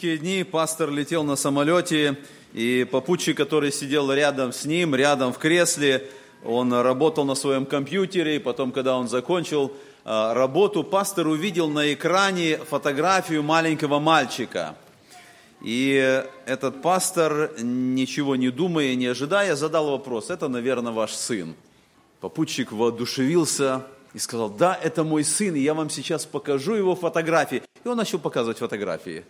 рождественские дни пастор летел на самолете, и попутчик, который сидел рядом с ним, рядом в кресле, он работал на своем компьютере, и потом, когда он закончил а, работу, пастор увидел на экране фотографию маленького мальчика. И этот пастор, ничего не думая, не ожидая, задал вопрос, это, наверное, ваш сын. Попутчик воодушевился и сказал, да, это мой сын, и я вам сейчас покажу его фотографии. И он начал показывать фотографии.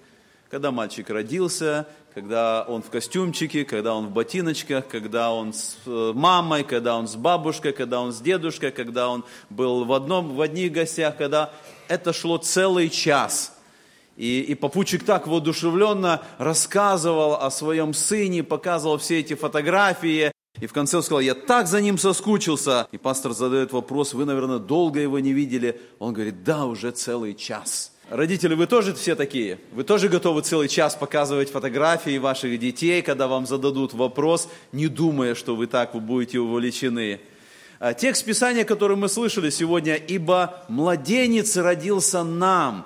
Когда мальчик родился, когда он в костюмчике, когда он в ботиночках, когда он с э, мамой, когда он с бабушкой, когда он с дедушкой, когда он был в, одном, в одних гостях, когда это шло целый час. И, и попутчик так воодушевленно рассказывал о своем сыне, показывал все эти фотографии. И в конце он сказал, я так за ним соскучился. И пастор задает вопрос, вы, наверное, долго его не видели. Он говорит, да, уже целый час. Родители, вы тоже все такие? Вы тоже готовы целый час показывать фотографии ваших детей, когда вам зададут вопрос, не думая, что вы так вы будете увлечены? А текст Писания, который мы слышали сегодня, «Ибо младенец родился нам».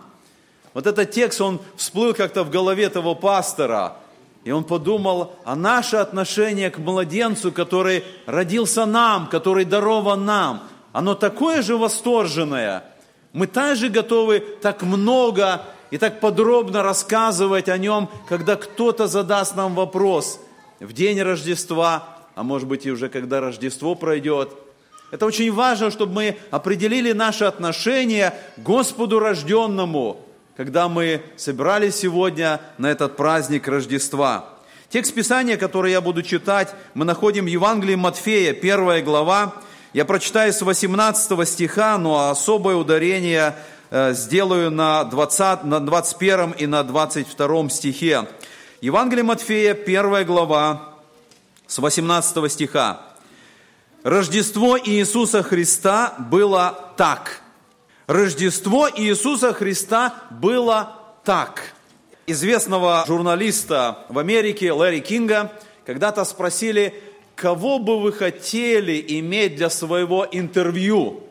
Вот этот текст, он всплыл как-то в голове того пастора, и он подумал, а наше отношение к младенцу, который родился нам, который дарован нам, оно такое же восторженное – мы также готовы так много и так подробно рассказывать о нем, когда кто-то задаст нам вопрос в день Рождества, а может быть и уже когда Рождество пройдет. Это очень важно, чтобы мы определили наше отношение к Господу рожденному, когда мы собирались сегодня на этот праздник Рождества. Текст Писания, который я буду читать, мы находим в Евангелии Матфея, первая глава, я прочитаю с 18 стиха, но особое ударение э, сделаю на, 20, на 21 и на 22 стихе. Евангелие Матфея, 1 глава, с 18 стиха. Рождество Иисуса Христа было так. Рождество Иисуса Христа было так. Известного журналиста в Америке Лэри Кинга когда-то спросили, кого бы вы хотели иметь для своего интервью?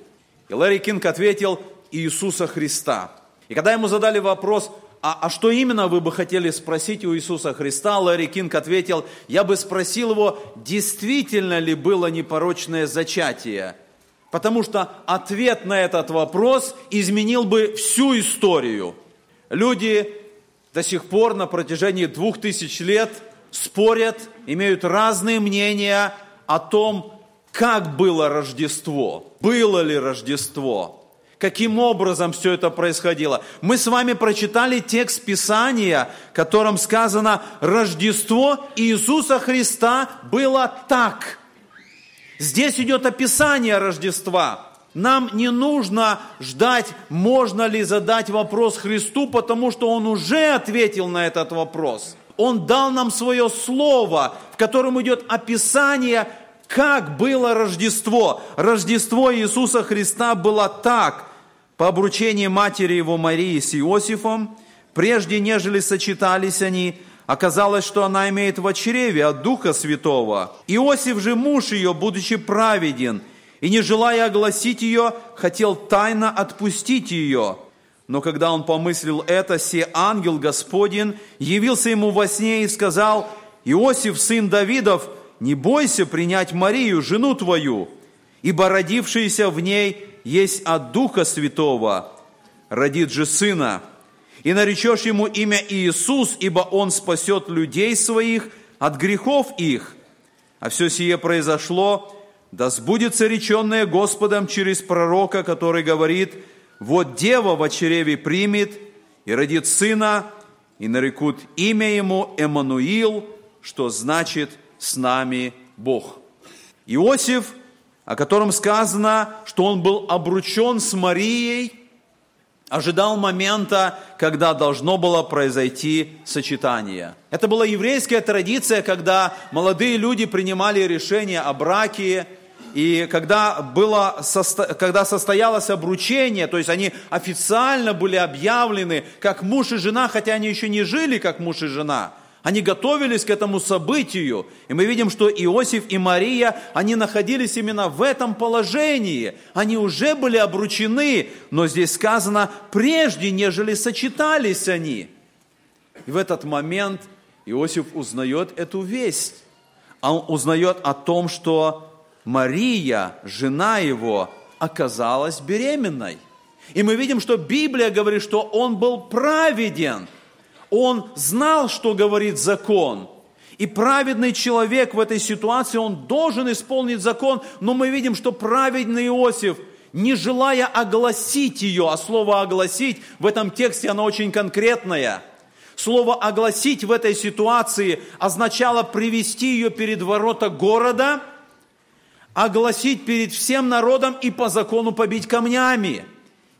И Ларри Кинг ответил, Иисуса Христа. И когда ему задали вопрос, а, а что именно вы бы хотели спросить у Иисуса Христа, Ларри Кинг ответил, я бы спросил его, действительно ли было непорочное зачатие? Потому что ответ на этот вопрос изменил бы всю историю. Люди до сих пор на протяжении двух тысяч лет спорят, имеют разные мнения о том, как было Рождество, было ли Рождество, каким образом все это происходило. Мы с вами прочитали текст Писания, в котором сказано, Рождество Иисуса Христа было так. Здесь идет описание Рождества. Нам не нужно ждать, можно ли задать вопрос Христу, потому что Он уже ответил на этот вопрос – он дал нам свое слово, в котором идет описание, как было Рождество. Рождество Иисуса Христа было так, по обручении матери его Марии с Иосифом, прежде нежели сочетались они, оказалось, что она имеет в чреве от Духа Святого. Иосиф же муж ее, будучи праведен, и не желая огласить ее, хотел тайно отпустить ее – но когда он помыслил это, се ангел Господень явился ему во сне и сказал, «Иосиф, сын Давидов, не бойся принять Марию, жену твою, ибо родившийся в ней есть от Духа Святого, родит же сына, и наречешь ему имя Иисус, ибо он спасет людей своих от грехов их. А все сие произошло, да сбудется реченное Господом через пророка, который говорит – вот дева в чреве примет и родит сына, и нарекут имя ему Эммануил, что значит «с нами Бог». Иосиф, о котором сказано, что он был обручен с Марией, ожидал момента, когда должно было произойти сочетание. Это была еврейская традиция, когда молодые люди принимали решение о браке, и когда, было, когда состоялось обручение, то есть они официально были объявлены как муж и жена, хотя они еще не жили как муж и жена, они готовились к этому событию. И мы видим, что Иосиф и Мария, они находились именно в этом положении. Они уже были обручены, но здесь сказано, прежде, нежели сочетались они. И в этот момент Иосиф узнает эту весть. Он узнает о том, что Мария, жена его, оказалась беременной. И мы видим, что Библия говорит, что он был праведен. Он знал, что говорит закон. И праведный человек в этой ситуации, он должен исполнить закон, но мы видим, что праведный Иосиф, не желая огласить ее, а слово «огласить» в этом тексте, оно очень конкретное. Слово «огласить» в этой ситуации означало привести ее перед ворота города, огласить перед всем народом и по закону побить камнями –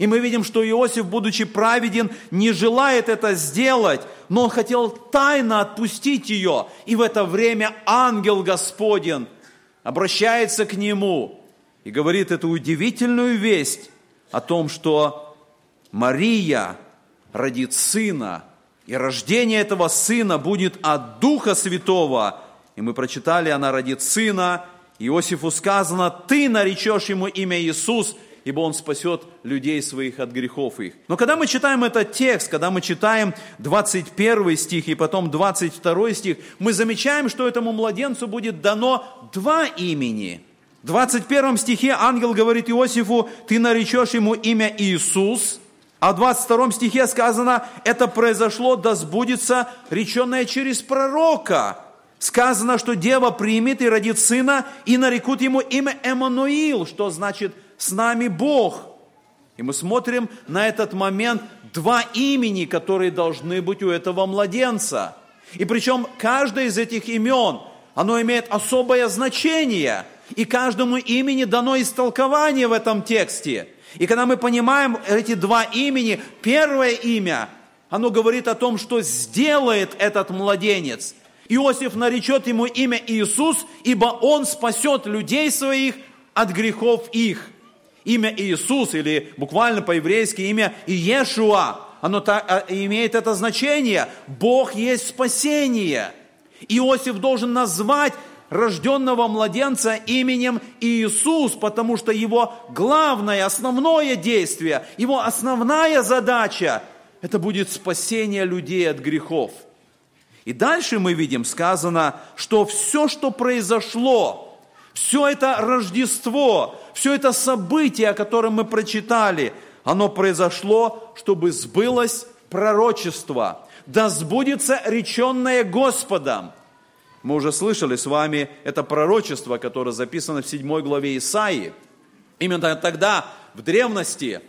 и мы видим, что Иосиф, будучи праведен, не желает это сделать, но он хотел тайно отпустить ее. И в это время ангел Господень обращается к нему и говорит эту удивительную весть о том, что Мария родит сына, и рождение этого сына будет от Духа Святого. И мы прочитали, она родит сына, Иосифу сказано, ты наречешь ему имя Иисус, ибо Он спасет людей своих от грехов их. Но когда мы читаем этот текст, когда мы читаем 21 стих и потом 22 стих, мы замечаем, что этому младенцу будет дано два имени. В 21 стихе ангел говорит Иосифу, ты наречешь ему имя Иисус, а в 22 стихе сказано, это произошло, да сбудется реченное через пророка. Сказано, что дева примет и родит сына, и нарекут ему имя Эммануил, что значит с нами Бог. И мы смотрим на этот момент два имени, которые должны быть у этого младенца. И причем каждое из этих имен, оно имеет особое значение. И каждому имени дано истолкование в этом тексте. И когда мы понимаем эти два имени, первое имя, оно говорит о том, что сделает этот младенец. Иосиф наречет ему имя Иисус, ибо он спасет людей своих от грехов их. Имя Иисус, или буквально по-еврейски имя Иешуа, оно так, а, имеет это значение. Бог есть спасение. Иосиф должен назвать рожденного младенца именем Иисус, потому что его главное, основное действие, его основная задача, это будет спасение людей от грехов. И дальше мы видим, сказано, что все, что произошло, все это Рождество, все это событие, о котором мы прочитали, оно произошло, чтобы сбылось пророчество. Да сбудется реченное Господом. Мы уже слышали с вами это пророчество, которое записано в 7 главе Исаии. Именно тогда, в древности,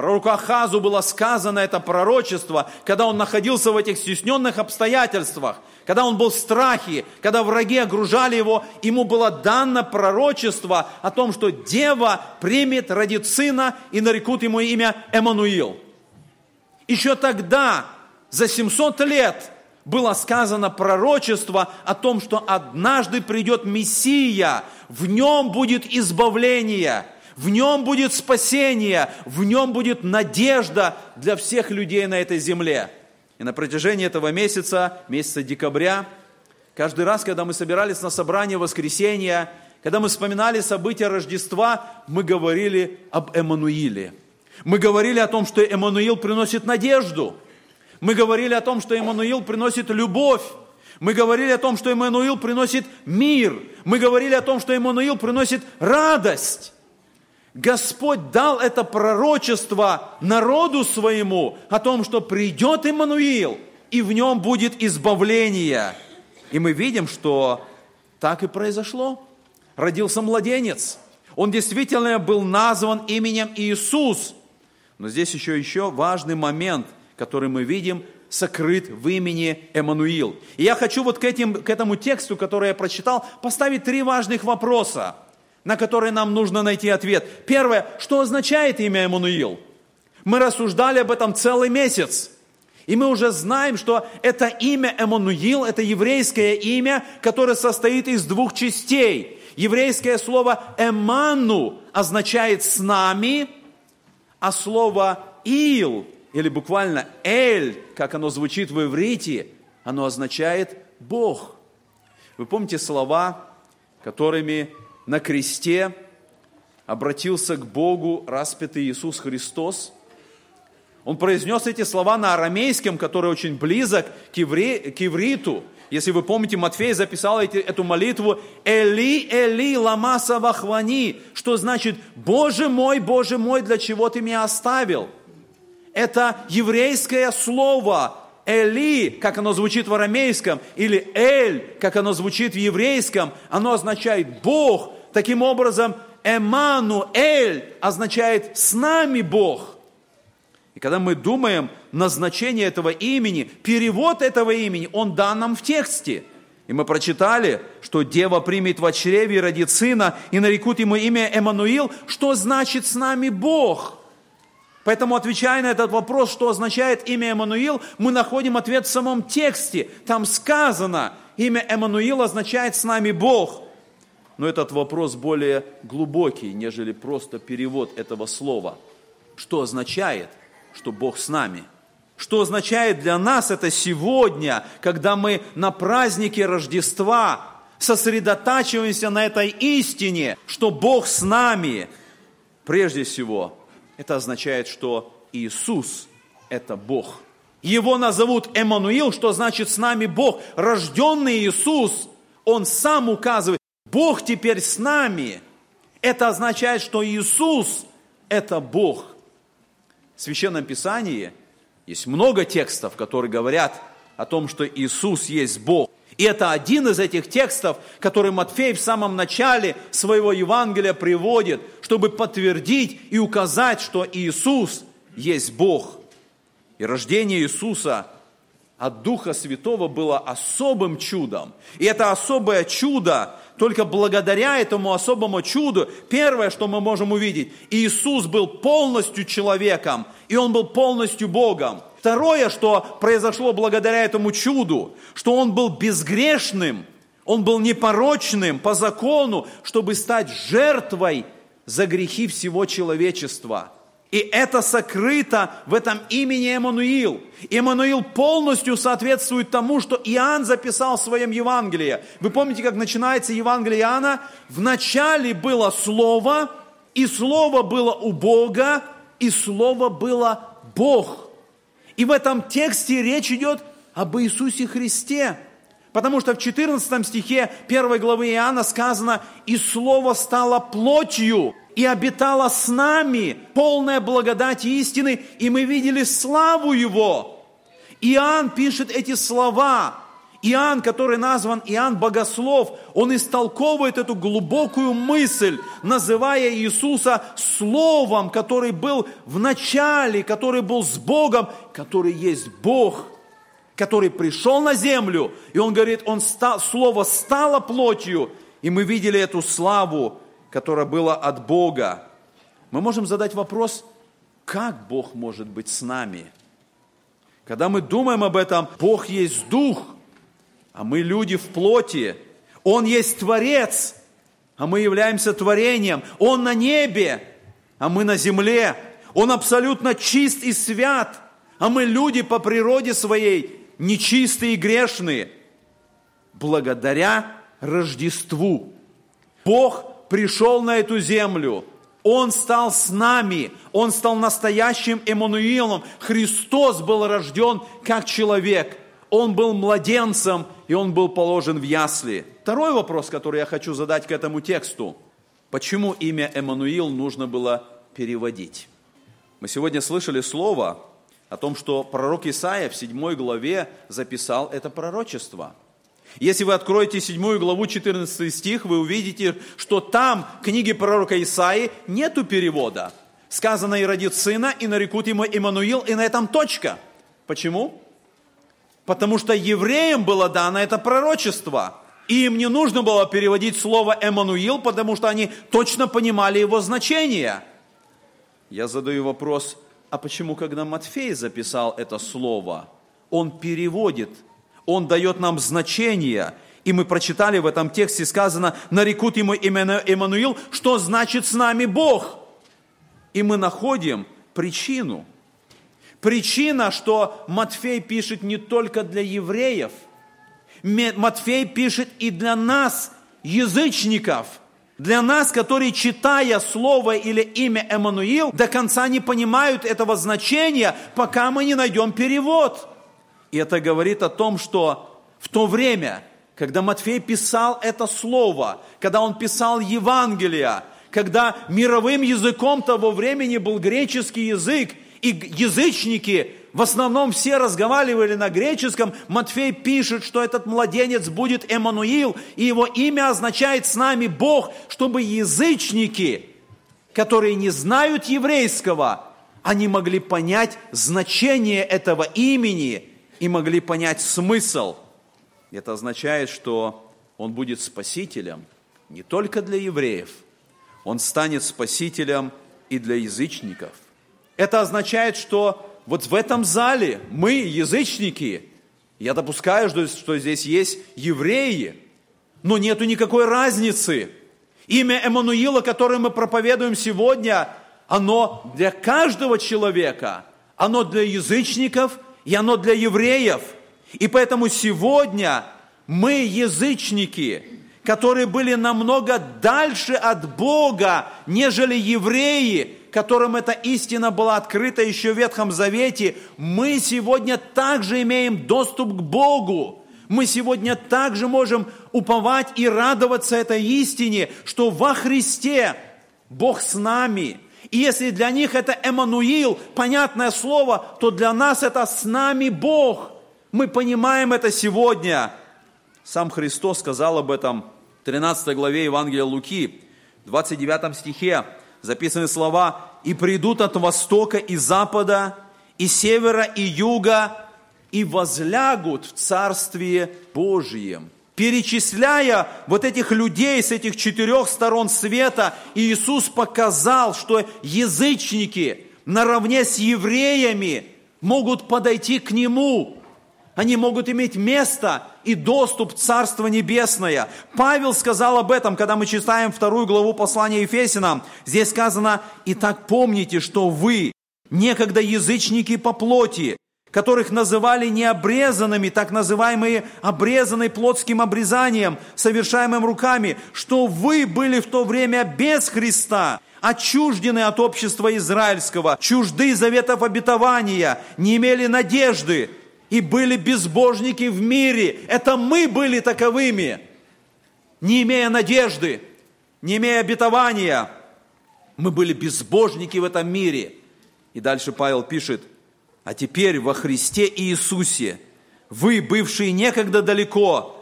Пророку Ахазу было сказано это пророчество, когда он находился в этих стесненных обстоятельствах, когда он был в страхе, когда враги огружали его, ему было дано пророчество о том, что дева примет, родит сына и нарекут ему имя Эммануил. Еще тогда, за 700 лет, было сказано пророчество о том, что однажды придет Мессия, в нем будет избавление – в нем будет спасение, в нем будет надежда для всех людей на этой земле. И на протяжении этого месяца, месяца декабря, каждый раз, когда мы собирались на собрание воскресенья, когда мы вспоминали события Рождества, мы говорили об Эммануиле. Мы говорили о том, что Эммануил приносит надежду. Мы говорили о том, что Эммануил приносит любовь. Мы говорили о том, что Эммануил приносит мир. Мы говорили о том, что Эммануил приносит радость. Господь дал это пророчество народу своему о том, что придет Иммануил, и в нем будет избавление. И мы видим, что так и произошло. Родился младенец. Он действительно был назван именем Иисус. Но здесь еще, еще важный момент, который мы видим, сокрыт в имени Эммануил. И я хочу вот к, этим, к этому тексту, который я прочитал, поставить три важных вопроса на которые нам нужно найти ответ. Первое, что означает имя Эммануил? Мы рассуждали об этом целый месяц. И мы уже знаем, что это имя Эммануил, это еврейское имя, которое состоит из двух частей. Еврейское слово «эману» означает «с нами», а слово «ил» или буквально «эль», как оно звучит в иврите, оно означает «Бог». Вы помните слова, которыми на кресте обратился к Богу распятый Иисус Христос, Он произнес эти слова на арамейском, который очень близок к, евре, к ивриту. Если вы помните, Матфей записал эти, эту молитву «Эли, Эли, ламаса вахвани», что значит «Боже мой, Боже мой, для чего ты меня оставил?» Это еврейское слово «Эли», как оно звучит в арамейском, или «Эль», как оно звучит в еврейском, оно означает «Бог». Таким образом, «Эмануэль» означает «с нами Бог». И когда мы думаем назначение этого имени, перевод этого имени, он дан нам в тексте. И мы прочитали, что дева примет в чреве и родит сына, и нарекут ему имя Эммануил, что значит с нами Бог. Поэтому, отвечая на этот вопрос, что означает имя Эммануил, мы находим ответ в самом тексте. Там сказано, имя Эммануил означает с нами Бог. Но этот вопрос более глубокий, нежели просто перевод этого слова. Что означает что Бог с нами. Что означает для нас это сегодня, когда мы на празднике Рождества сосредотачиваемся на этой истине, что Бог с нами. Прежде всего, это означает, что Иисус – это Бог. Его назовут Эммануил, что значит с нами Бог. Рожденный Иисус, Он сам указывает, Бог теперь с нами. Это означает, что Иисус – это Бог – в Священном Писании есть много текстов, которые говорят о том, что Иисус есть Бог. И это один из этих текстов, который Матфей в самом начале своего Евангелия приводит, чтобы подтвердить и указать, что Иисус есть Бог. И рождение Иисуса от Духа Святого было особым чудом. И это особое чудо только благодаря этому особому чуду, первое, что мы можем увидеть, Иисус был полностью человеком, и Он был полностью Богом. Второе, что произошло благодаря этому чуду, что Он был безгрешным, Он был непорочным по закону, чтобы стать жертвой за грехи всего человечества – и это сокрыто в этом имени Эммануил. Эммануил полностью соответствует тому, что Иоанн записал в своем Евангелии. Вы помните, как начинается Евангелие Иоанна? В начале было Слово, и Слово было у Бога, и Слово было Бог. И в этом тексте речь идет об Иисусе Христе. Потому что в 14 стихе 1 главы Иоанна сказано, «И Слово стало плотью, и обитала с нами полная благодать истины, и мы видели славу Его. Иоанн пишет эти слова. Иоанн, который назван Иоанн Богослов, он истолковывает эту глубокую мысль, называя Иисуса Словом, который был в начале, который был с Богом, который есть Бог, который пришел на землю. И он говорит, он стал, Слово стало плотью, и мы видели эту славу, которое было от Бога. Мы можем задать вопрос, как Бог может быть с нами? Когда мы думаем об этом, Бог есть Дух, а мы люди в плоти. Он есть Творец, а мы являемся творением. Он на небе, а мы на земле. Он абсолютно чист и свят, а мы люди по природе своей нечистые и грешные. Благодаря Рождеству Бог пришел на эту землю, Он стал с нами, Он стал настоящим Эммануилом. Христос был рожден как человек, Он был младенцем, и Он был положен в ясли. Второй вопрос, который я хочу задать к этому тексту. Почему имя Эммануил нужно было переводить? Мы сегодня слышали слово о том, что пророк Исаия в 7 главе записал это пророчество – если вы откроете 7 главу 14 стих, вы увидите, что там в книге пророка Исаи нету перевода. Сказано и родит сына, и нарекут ему Иммануил, и на этом точка. Почему? Потому что евреям было дано это пророчество. И им не нужно было переводить слово Эммануил, потому что они точно понимали его значение. Я задаю вопрос, а почему, когда Матфей записал это слово, он переводит он дает нам значение. И мы прочитали в этом тексте сказано, нарекут ему именно Эммануил, что значит с нами Бог. И мы находим причину. Причина, что Матфей пишет не только для евреев, Матфей пишет и для нас, язычников, Для нас, которые, читая слово или имя Эммануил, до конца не понимают этого значения, пока мы не найдем перевод. И это говорит о том, что в то время, когда Матфей писал это слово, когда он писал Евангелие, когда мировым языком того времени был греческий язык, и язычники в основном все разговаривали на греческом, Матфей пишет, что этот младенец будет Эммануил, и его имя означает «с нами Бог», чтобы язычники, которые не знают еврейского, они могли понять значение этого имени и могли понять смысл. Это означает, что он будет спасителем не только для евреев, он станет спасителем и для язычников. Это означает, что вот в этом зале мы, язычники, я допускаю, что, что здесь есть евреи, но нету никакой разницы. Имя Эммануила, которое мы проповедуем сегодня, оно для каждого человека, оно для язычников и оно для евреев. И поэтому сегодня мы, язычники, которые были намного дальше от Бога, нежели евреи, которым эта истина была открыта еще в Ветхом Завете, мы сегодня также имеем доступ к Богу. Мы сегодня также можем уповать и радоваться этой истине, что во Христе Бог с нами. И если для них это Эммануил, понятное слово, то для нас это с нами Бог. Мы понимаем это сегодня. Сам Христос сказал об этом в 13 главе Евангелия Луки, 29 стихе записаны слова «И придут от востока и запада, и севера, и юга, и возлягут в Царствие Божьем». Перечисляя вот этих людей с этих четырех сторон света, Иисус показал, что язычники наравне с евреями могут подойти к Нему, они могут иметь место и доступ в Царство Небесное. Павел сказал об этом, когда мы читаем вторую главу послания Ефесинам. Здесь сказано, «Итак помните, что вы, некогда язычники по плоти, которых называли необрезанными, так называемые обрезанные плотским обрезанием, совершаемым руками, что вы были в то время без Христа, отчуждены от общества израильского, чужды заветов обетования, не имели надежды, и были безбожники в мире. Это мы были таковыми, не имея надежды, не имея обетования. Мы были безбожники в этом мире. И дальше Павел пишет, а теперь во Христе Иисусе вы, бывшие некогда далеко,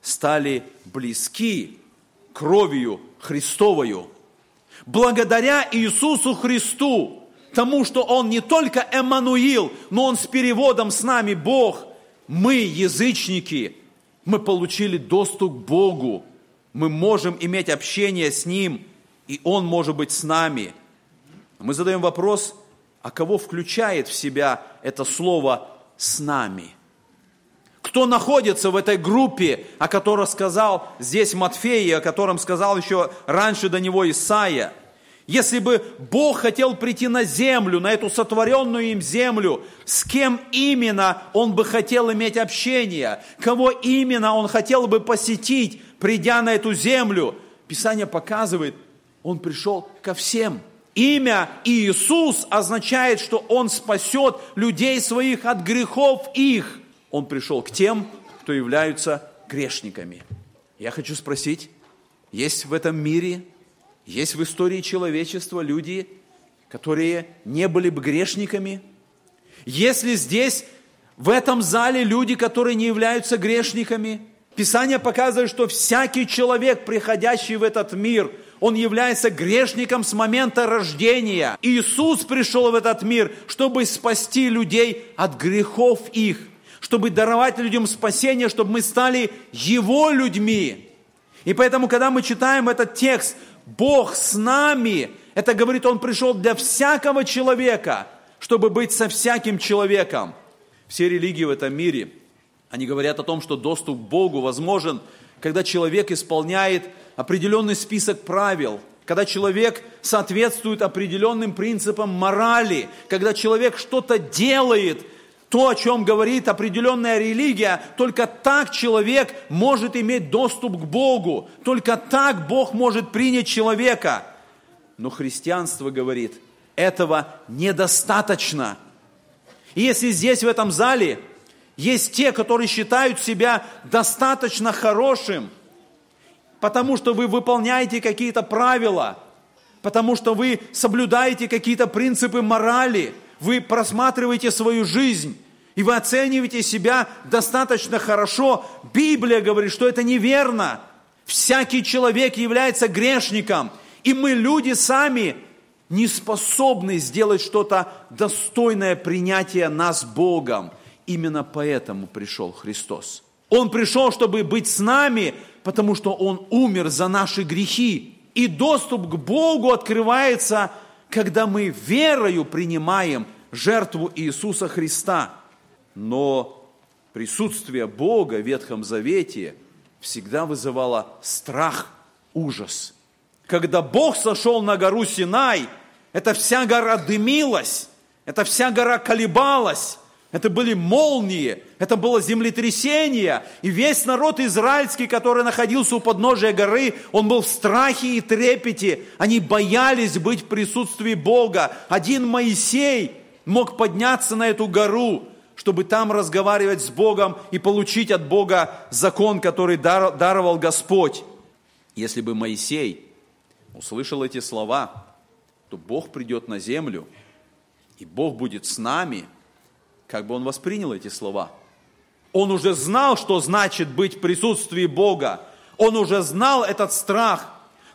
стали близки кровью Христовою. Благодаря Иисусу Христу тому, что Он не только Эммануил, но Он с переводом с нами Бог. Мы, язычники, мы получили доступ к Богу. Мы можем иметь общение с Ним, и Он может быть с нами. Мы задаем вопрос, а кого включает в себя это слово «с нами»? Кто находится в этой группе, о которой сказал здесь Матфей, и о котором сказал еще раньше до него Исаия – если бы Бог хотел прийти на землю, на эту сотворенную им землю, с кем именно Он бы хотел иметь общение, кого именно Он хотел бы посетить, придя на эту землю, Писание показывает, Он пришел ко всем. Имя Иисус означает, что Он спасет людей своих от грехов их. Он пришел к тем, кто являются грешниками. Я хочу спросить, есть в этом мире есть в истории человечества люди, которые не были бы грешниками? Если здесь, в этом зале, люди, которые не являются грешниками? Писание показывает, что всякий человек, приходящий в этот мир, он является грешником с момента рождения. Иисус пришел в этот мир, чтобы спасти людей от грехов их, чтобы даровать людям спасение, чтобы мы стали Его людьми. И поэтому, когда мы читаем этот текст, Бог с нами, это говорит, Он пришел для всякого человека, чтобы быть со всяким человеком. Все религии в этом мире, они говорят о том, что доступ к Богу возможен, когда человек исполняет определенный список правил, когда человек соответствует определенным принципам морали, когда человек что-то делает то, о чем говорит определенная религия, только так человек может иметь доступ к Богу, только так Бог может принять человека. Но христианство говорит, этого недостаточно. И если здесь, в этом зале, есть те, которые считают себя достаточно хорошим, потому что вы выполняете какие-то правила, потому что вы соблюдаете какие-то принципы морали, вы просматриваете свою жизнь, и вы оцениваете себя достаточно хорошо, Библия говорит, что это неверно. Всякий человек является грешником, и мы, люди, сами не способны сделать что-то достойное принятия нас Богом. Именно поэтому пришел Христос. Он пришел, чтобы быть с нами, потому что Он умер за наши грехи. И доступ к Богу открывается, когда мы верою принимаем жертву Иисуса Христа – но присутствие Бога в Ветхом Завете всегда вызывало страх, ужас. Когда Бог сошел на гору Синай, эта вся гора дымилась, эта вся гора колебалась, это были молнии, это было землетрясение. И весь народ израильский, который находился у подножия горы, он был в страхе и трепете. Они боялись быть в присутствии Бога. Один Моисей мог подняться на эту гору, чтобы там разговаривать с Богом и получить от Бога закон, который даровал Господь. Если бы Моисей услышал эти слова, то Бог придет на землю, и Бог будет с нами, как бы он воспринял эти слова. Он уже знал, что значит быть в присутствии Бога. Он уже знал этот страх.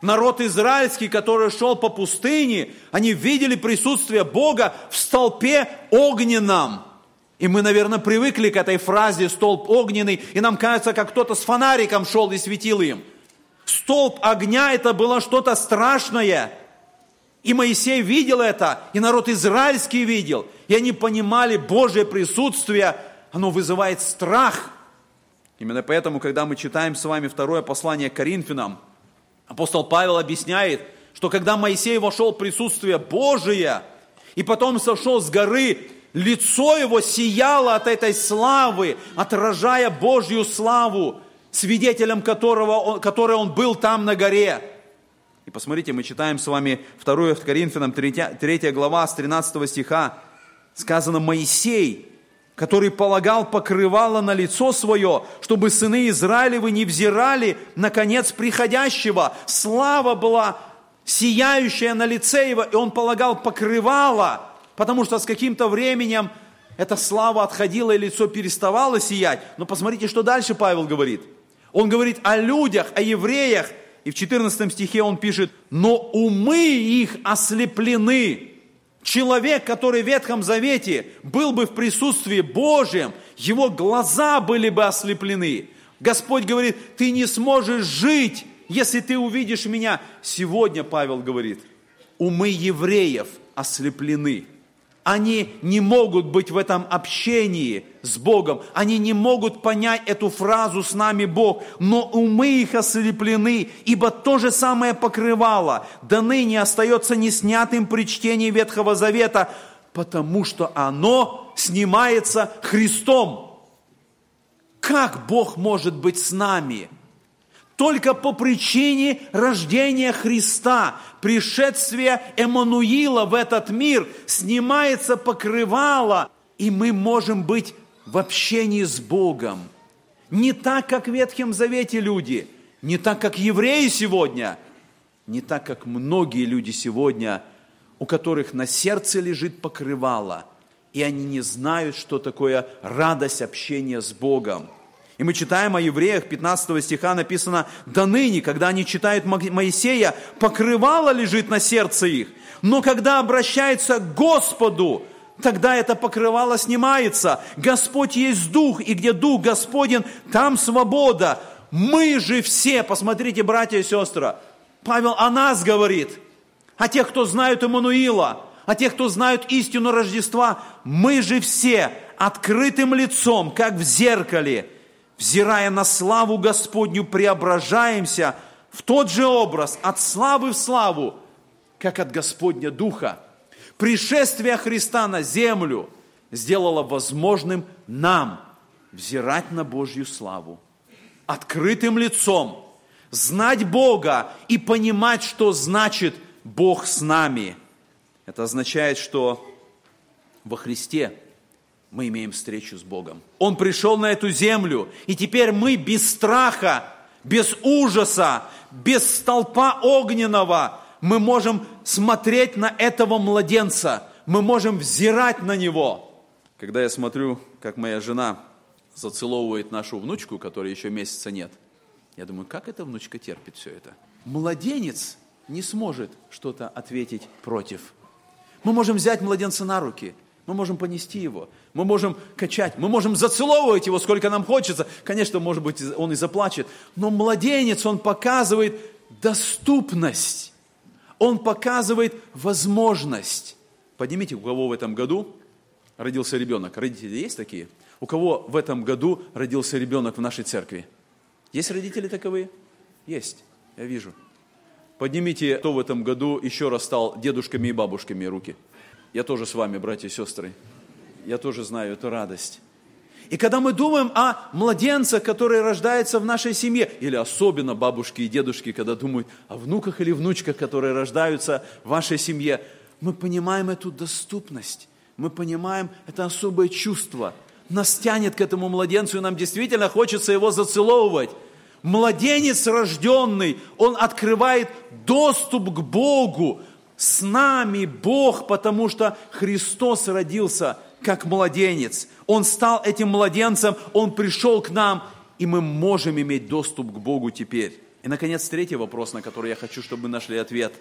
Народ израильский, который шел по пустыне, они видели присутствие Бога в столпе огненном – и мы, наверное, привыкли к этой фразе «столб огненный», и нам кажется, как кто-то с фонариком шел и светил им. Столб огня – это было что-то страшное. И Моисей видел это, и народ израильский видел. И они понимали Божье присутствие, оно вызывает страх. Именно поэтому, когда мы читаем с вами второе послание к Коринфянам, апостол Павел объясняет, что когда Моисей вошел в присутствие Божие, и потом сошел с горы, лицо его сияло от этой славы, отражая Божью славу, свидетелем которого который он был там на горе. И посмотрите, мы читаем с вами 2 Коринфянам 3, 3 глава с 13 стиха. Сказано, Моисей, который полагал покрывало на лицо свое, чтобы сыны Израилевы не взирали на конец приходящего. Слава была сияющая на лице его, и он полагал покрывало потому что с каким-то временем эта слава отходила и лицо переставало сиять. Но посмотрите, что дальше Павел говорит. Он говорит о людях, о евреях, и в 14 стихе он пишет, но умы их ослеплены. Человек, который в Ветхом Завете был бы в присутствии Божьем, его глаза были бы ослеплены. Господь говорит, ты не сможешь жить, если ты увидишь меня. Сегодня Павел говорит, умы евреев ослеплены они не могут быть в этом общении с Богом, они не могут понять эту фразу «с нами Бог», но умы их ослеплены, ибо то же самое покрывало до ныне остается неснятым при чтении Ветхого Завета, потому что оно снимается Христом. Как Бог может быть с нами – только по причине рождения Христа, пришествия Эммануила в этот мир, снимается покрывало, и мы можем быть в общении с Богом. Не так, как в Ветхом Завете люди, не так, как евреи сегодня, не так, как многие люди сегодня, у которых на сердце лежит покрывало, и они не знают, что такое радость общения с Богом – и мы читаем о евреях, 15 стиха написано, «Да ныне, когда они читают Моисея, покрывало лежит на сердце их, но когда обращается к Господу, тогда это покрывало снимается. Господь есть Дух, и где Дух Господен, там свобода. Мы же все, посмотрите, братья и сестры, Павел о нас говорит, о тех, кто знают Эммануила, о тех, кто знают истину Рождества. Мы же все открытым лицом, как в зеркале – взирая на славу Господню, преображаемся в тот же образ, от славы в славу, как от Господня Духа. Пришествие Христа на землю сделало возможным нам взирать на Божью славу открытым лицом, знать Бога и понимать, что значит Бог с нами. Это означает, что во Христе мы имеем встречу с Богом. Он пришел на эту землю, и теперь мы без страха, без ужаса, без столпа огненного, мы можем смотреть на этого младенца, мы можем взирать на него. Когда я смотрю, как моя жена зацеловывает нашу внучку, которой еще месяца нет, я думаю, как эта внучка терпит все это? Младенец не сможет что-то ответить против. Мы можем взять младенца на руки, мы можем понести его, мы можем качать, мы можем зацеловывать его, сколько нам хочется. Конечно, может быть, он и заплачет, но младенец, он показывает доступность, он показывает возможность. Поднимите, у кого в этом году родился ребенок. Родители есть такие? У кого в этом году родился ребенок в нашей церкви? Есть родители таковые? Есть, я вижу. Поднимите, кто в этом году еще раз стал дедушками и бабушками руки. Я тоже с вами, братья и сестры. Я тоже знаю эту радость. И когда мы думаем о младенцах, которые рождаются в нашей семье, или особенно бабушки и дедушки, когда думают о внуках или внучках, которые рождаются в вашей семье, мы понимаем эту доступность, мы понимаем это особое чувство – нас тянет к этому младенцу, и нам действительно хочется его зацеловывать. Младенец рожденный, он открывает доступ к Богу. С нами Бог, потому что Христос родился как младенец. Он стал этим младенцем, он пришел к нам, и мы можем иметь доступ к Богу теперь. И, наконец, третий вопрос, на который я хочу, чтобы мы нашли ответ.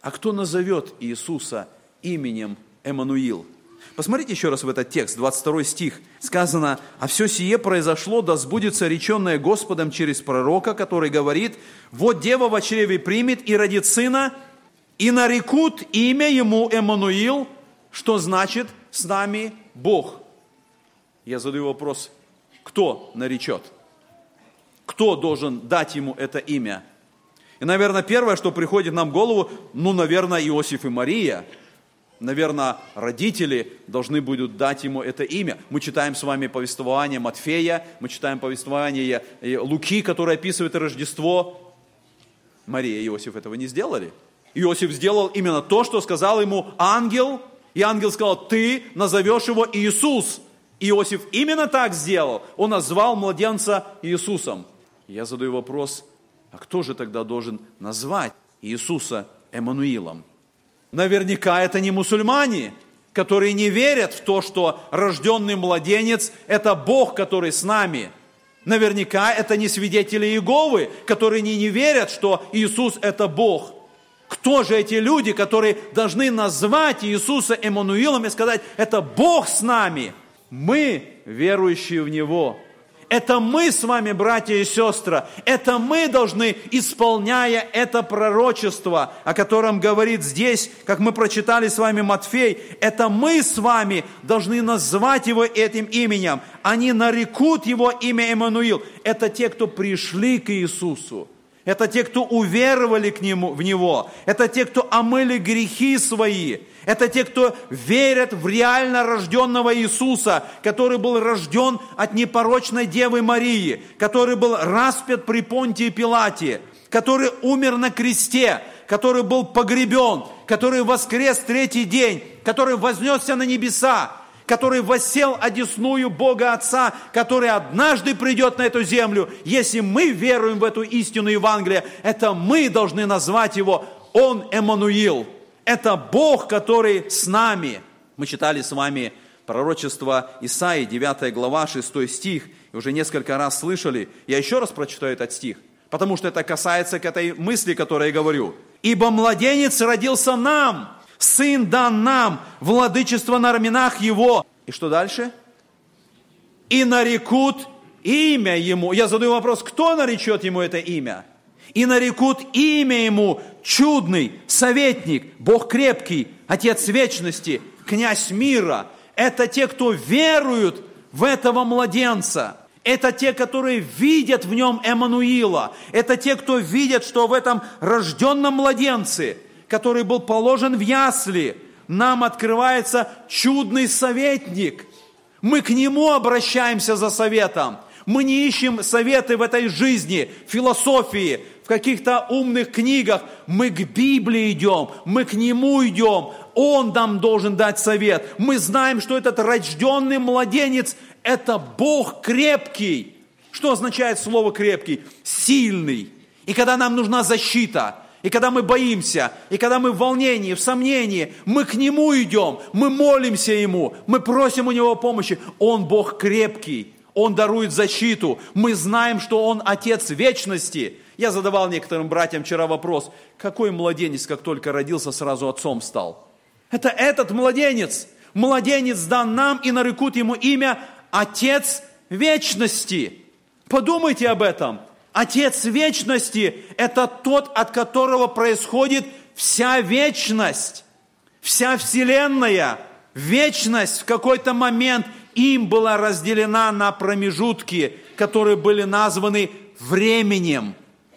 А кто назовет Иисуса именем Эммануил? Посмотрите еще раз в этот текст, 22 стих. Сказано, «А все сие произошло, да сбудется реченное Господом через пророка, который говорит, вот дева в чреве примет и родит сына, и нарекут имя ему Эммануил, что значит с нами Бог». Я задаю вопрос, кто наречет? Кто должен дать ему это имя? И, наверное, первое, что приходит нам в голову, ну, наверное, Иосиф и Мария – наверное, родители должны будут дать ему это имя. Мы читаем с вами повествование Матфея, мы читаем повествование Луки, которое описывает Рождество. Мария и Иосиф этого не сделали. Иосиф сделал именно то, что сказал ему ангел, и ангел сказал, ты назовешь его Иисус. Иосиф именно так сделал. Он назвал младенца Иисусом. Я задаю вопрос, а кто же тогда должен назвать Иисуса Эммануилом? Наверняка это не мусульмане, которые не верят в то, что рожденный младенец – это Бог, который с нами. Наверняка это не свидетели Иеговы, которые не, не верят, что Иисус – это Бог. Кто же эти люди, которые должны назвать Иисуса Эммануилом и сказать, это Бог с нами? Мы, верующие в Него – это мы с вами, братья и сестры, это мы должны, исполняя это пророчество, о котором говорит здесь, как мы прочитали с вами Матфей, это мы с вами должны назвать его этим именем. Они нарекут его имя Эммануил. Это те, кто пришли к Иисусу. Это те, кто уверовали к нему, в Него. Это те, кто омыли грехи свои. Это те, кто верят в реально рожденного Иисуса, который был рожден от непорочной Девы Марии, который был распят при Понтии Пилате, который умер на кресте, который был погребен, который воскрес третий день, который вознесся на небеса, который воссел одесную Бога Отца, который однажды придет на эту землю. Если мы веруем в эту истину Евангелия, это мы должны назвать его Он Эммануил – это Бог, который с нами. Мы читали с вами пророчество Исаии, 9 глава, 6 стих, и уже несколько раз слышали. Я еще раз прочитаю этот стих, потому что это касается к этой мысли, которую я говорю. «Ибо младенец родился нам, сын дан нам, владычество на раменах его». И что дальше? «И нарекут имя ему». Я задаю вопрос, кто наречет ему это имя? и нарекут имя ему чудный, советник, Бог крепкий, Отец вечности, князь мира. Это те, кто веруют в этого младенца. Это те, которые видят в нем Эммануила. Это те, кто видят, что в этом рожденном младенце, который был положен в ясли, нам открывается чудный советник. Мы к нему обращаемся за советом. Мы не ищем советы в этой жизни, философии, в каких-то умных книгах. Мы к Библии идем, мы к Нему идем. Он нам должен дать совет. Мы знаем, что этот рожденный младенец – это Бог крепкий. Что означает слово крепкий? Сильный. И когда нам нужна защита, и когда мы боимся, и когда мы в волнении, в сомнении, мы к Нему идем, мы молимся Ему, мы просим у Него помощи. Он Бог крепкий, Он дарует защиту. Мы знаем, что Он Отец вечности. Я задавал некоторым братьям вчера вопрос, какой младенец, как только родился, сразу отцом стал? Это этот младенец. Младенец дан нам и нарекут ему имя Отец вечности. Подумайте об этом. Отец вечности – это тот, от которого происходит вся вечность, вся вселенная. Вечность в какой-то момент им была разделена на промежутки, которые были названы временем.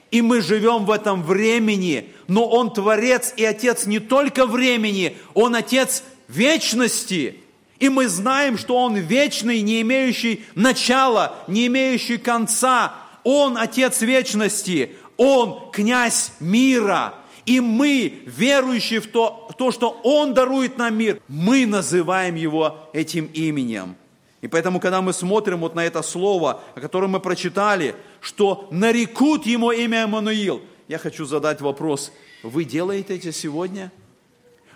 И мы живем в этом времени, но Он Творец и Отец не только времени, Он Отец вечности. И мы знаем, что Он вечный, не имеющий начала, не имеющий конца, он Отец вечности, Он князь мира. И мы, верующие в то, в то, что Он дарует нам мир, мы называем Его этим именем. И поэтому, когда мы смотрим вот на это слово, о котором мы прочитали, что нарекут Ему имя Эммануил, я хочу задать вопрос, вы делаете это сегодня?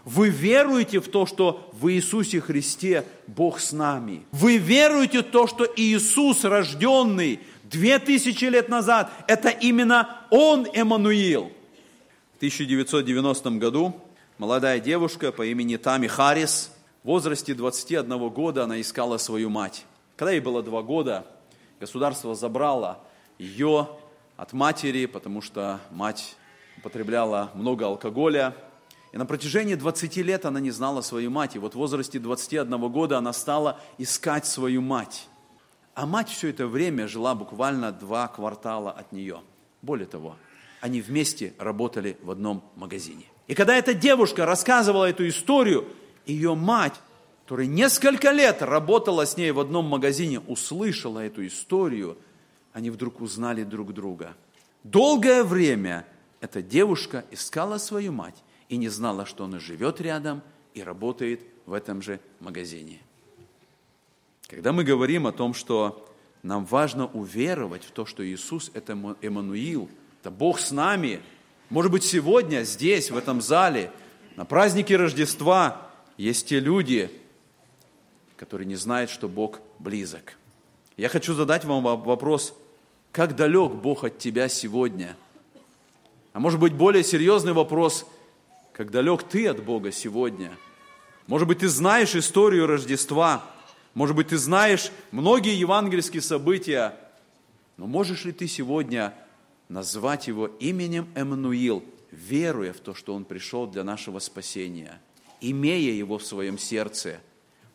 Вы веруете в то, что в Иисусе Христе Бог с нами? Вы веруете в то, что Иисус, рожденный, Две тысячи лет назад это именно он, Эммануил. В 1990 году молодая девушка по имени Тами Харрис, в возрасте 21 года она искала свою мать. Когда ей было два года, государство забрало ее от матери, потому что мать употребляла много алкоголя. И на протяжении 20 лет она не знала свою мать. И вот в возрасте 21 года она стала искать свою мать. А мать все это время жила буквально два квартала от нее. Более того, они вместе работали в одном магазине. И когда эта девушка рассказывала эту историю, ее мать, которая несколько лет работала с ней в одном магазине, услышала эту историю, они вдруг узнали друг друга. Долгое время эта девушка искала свою мать и не знала, что она живет рядом и работает в этом же магазине. Когда мы говорим о том, что нам важно уверовать в то, что Иисус – это Эммануил, это Бог с нами, может быть, сегодня здесь, в этом зале, на празднике Рождества есть те люди, которые не знают, что Бог близок. Я хочу задать вам вопрос, как далек Бог от тебя сегодня? А может быть, более серьезный вопрос, как далек ты от Бога сегодня? Может быть, ты знаешь историю Рождества – может быть, ты знаешь многие евангельские события, но можешь ли ты сегодня назвать его именем Эммануил, веруя в то, что он пришел для нашего спасения, имея его в своем сердце,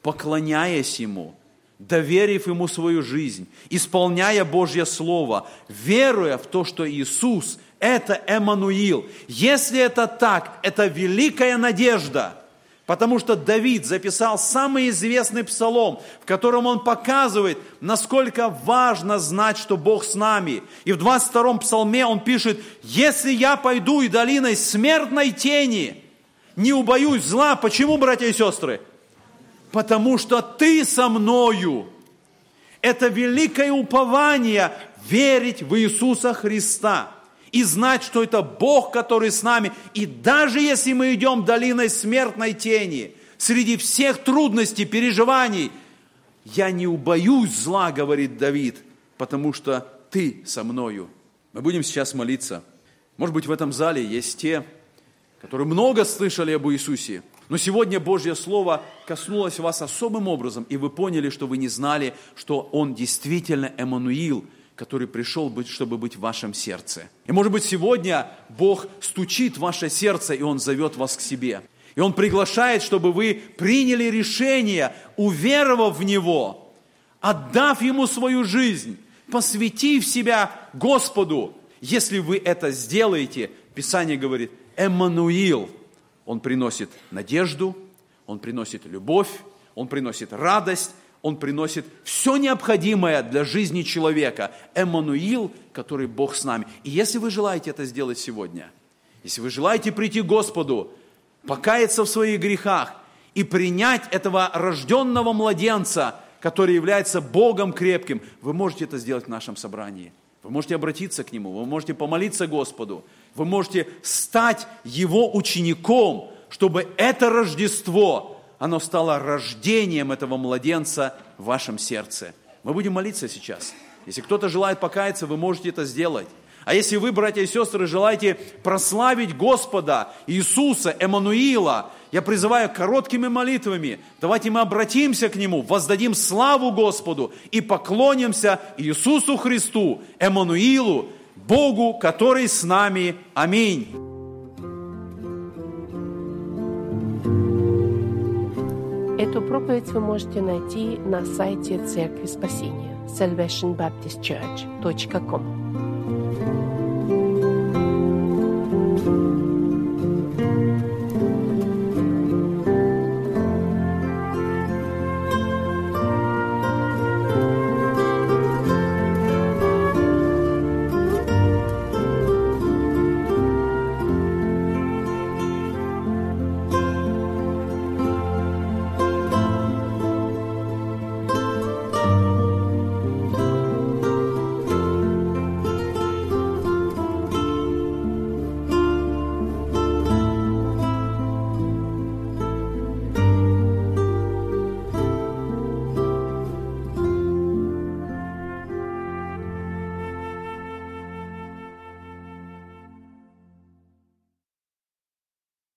поклоняясь ему, доверив ему свою жизнь, исполняя Божье Слово, веруя в то, что Иисус – это Эммануил. Если это так, это великая надежда – Потому что Давид записал самый известный псалом, в котором он показывает, насколько важно знать, что Бог с нами. И в 22-м псалме он пишет, «Если я пойду и долиной смертной тени, не убоюсь зла». Почему, братья и сестры? Потому что ты со мною. Это великое упование верить в Иисуса Христа – и знать, что это Бог, который с нами. И даже если мы идем долиной смертной тени, среди всех трудностей, переживаний, я не убоюсь зла, говорит Давид, потому что ты со мною. Мы будем сейчас молиться. Может быть, в этом зале есть те, которые много слышали об Иисусе, но сегодня Божье Слово коснулось вас особым образом, и вы поняли, что вы не знали, что Он действительно Эммануил – который пришел, быть, чтобы быть в вашем сердце. И может быть сегодня Бог стучит в ваше сердце, и Он зовет вас к себе. И Он приглашает, чтобы вы приняли решение, уверовав в Него, отдав Ему свою жизнь, посвятив себя Господу. Если вы это сделаете, Писание говорит, Эммануил, Он приносит надежду, Он приносит любовь, Он приносит радость, Он приносит все необходимое для жизни человека. Эммануил, который Бог с нами. И если вы желаете это сделать сегодня, если вы желаете прийти к Господу, покаяться в своих грехах и принять этого рожденного младенца, который является Богом крепким, вы можете это сделать в нашем собрании. Вы можете обратиться к Нему, вы можете помолиться Господу, вы можете стать Его учеником, чтобы это Рождество, оно стало рождением этого младенца в вашем сердце. Мы будем молиться сейчас. Если кто-то желает покаяться, вы можете это сделать. А если вы, братья и сестры, желаете прославить Господа Иисуса, Эммануила, я призываю короткими молитвами, давайте мы обратимся к Нему, воздадим славу Господу и поклонимся Иисусу Христу, Эммануилу, Богу, который с нами. Аминь. Эту проповедь вы можете найти на сайте Церкви Спасения salvationbaptistchurch.com.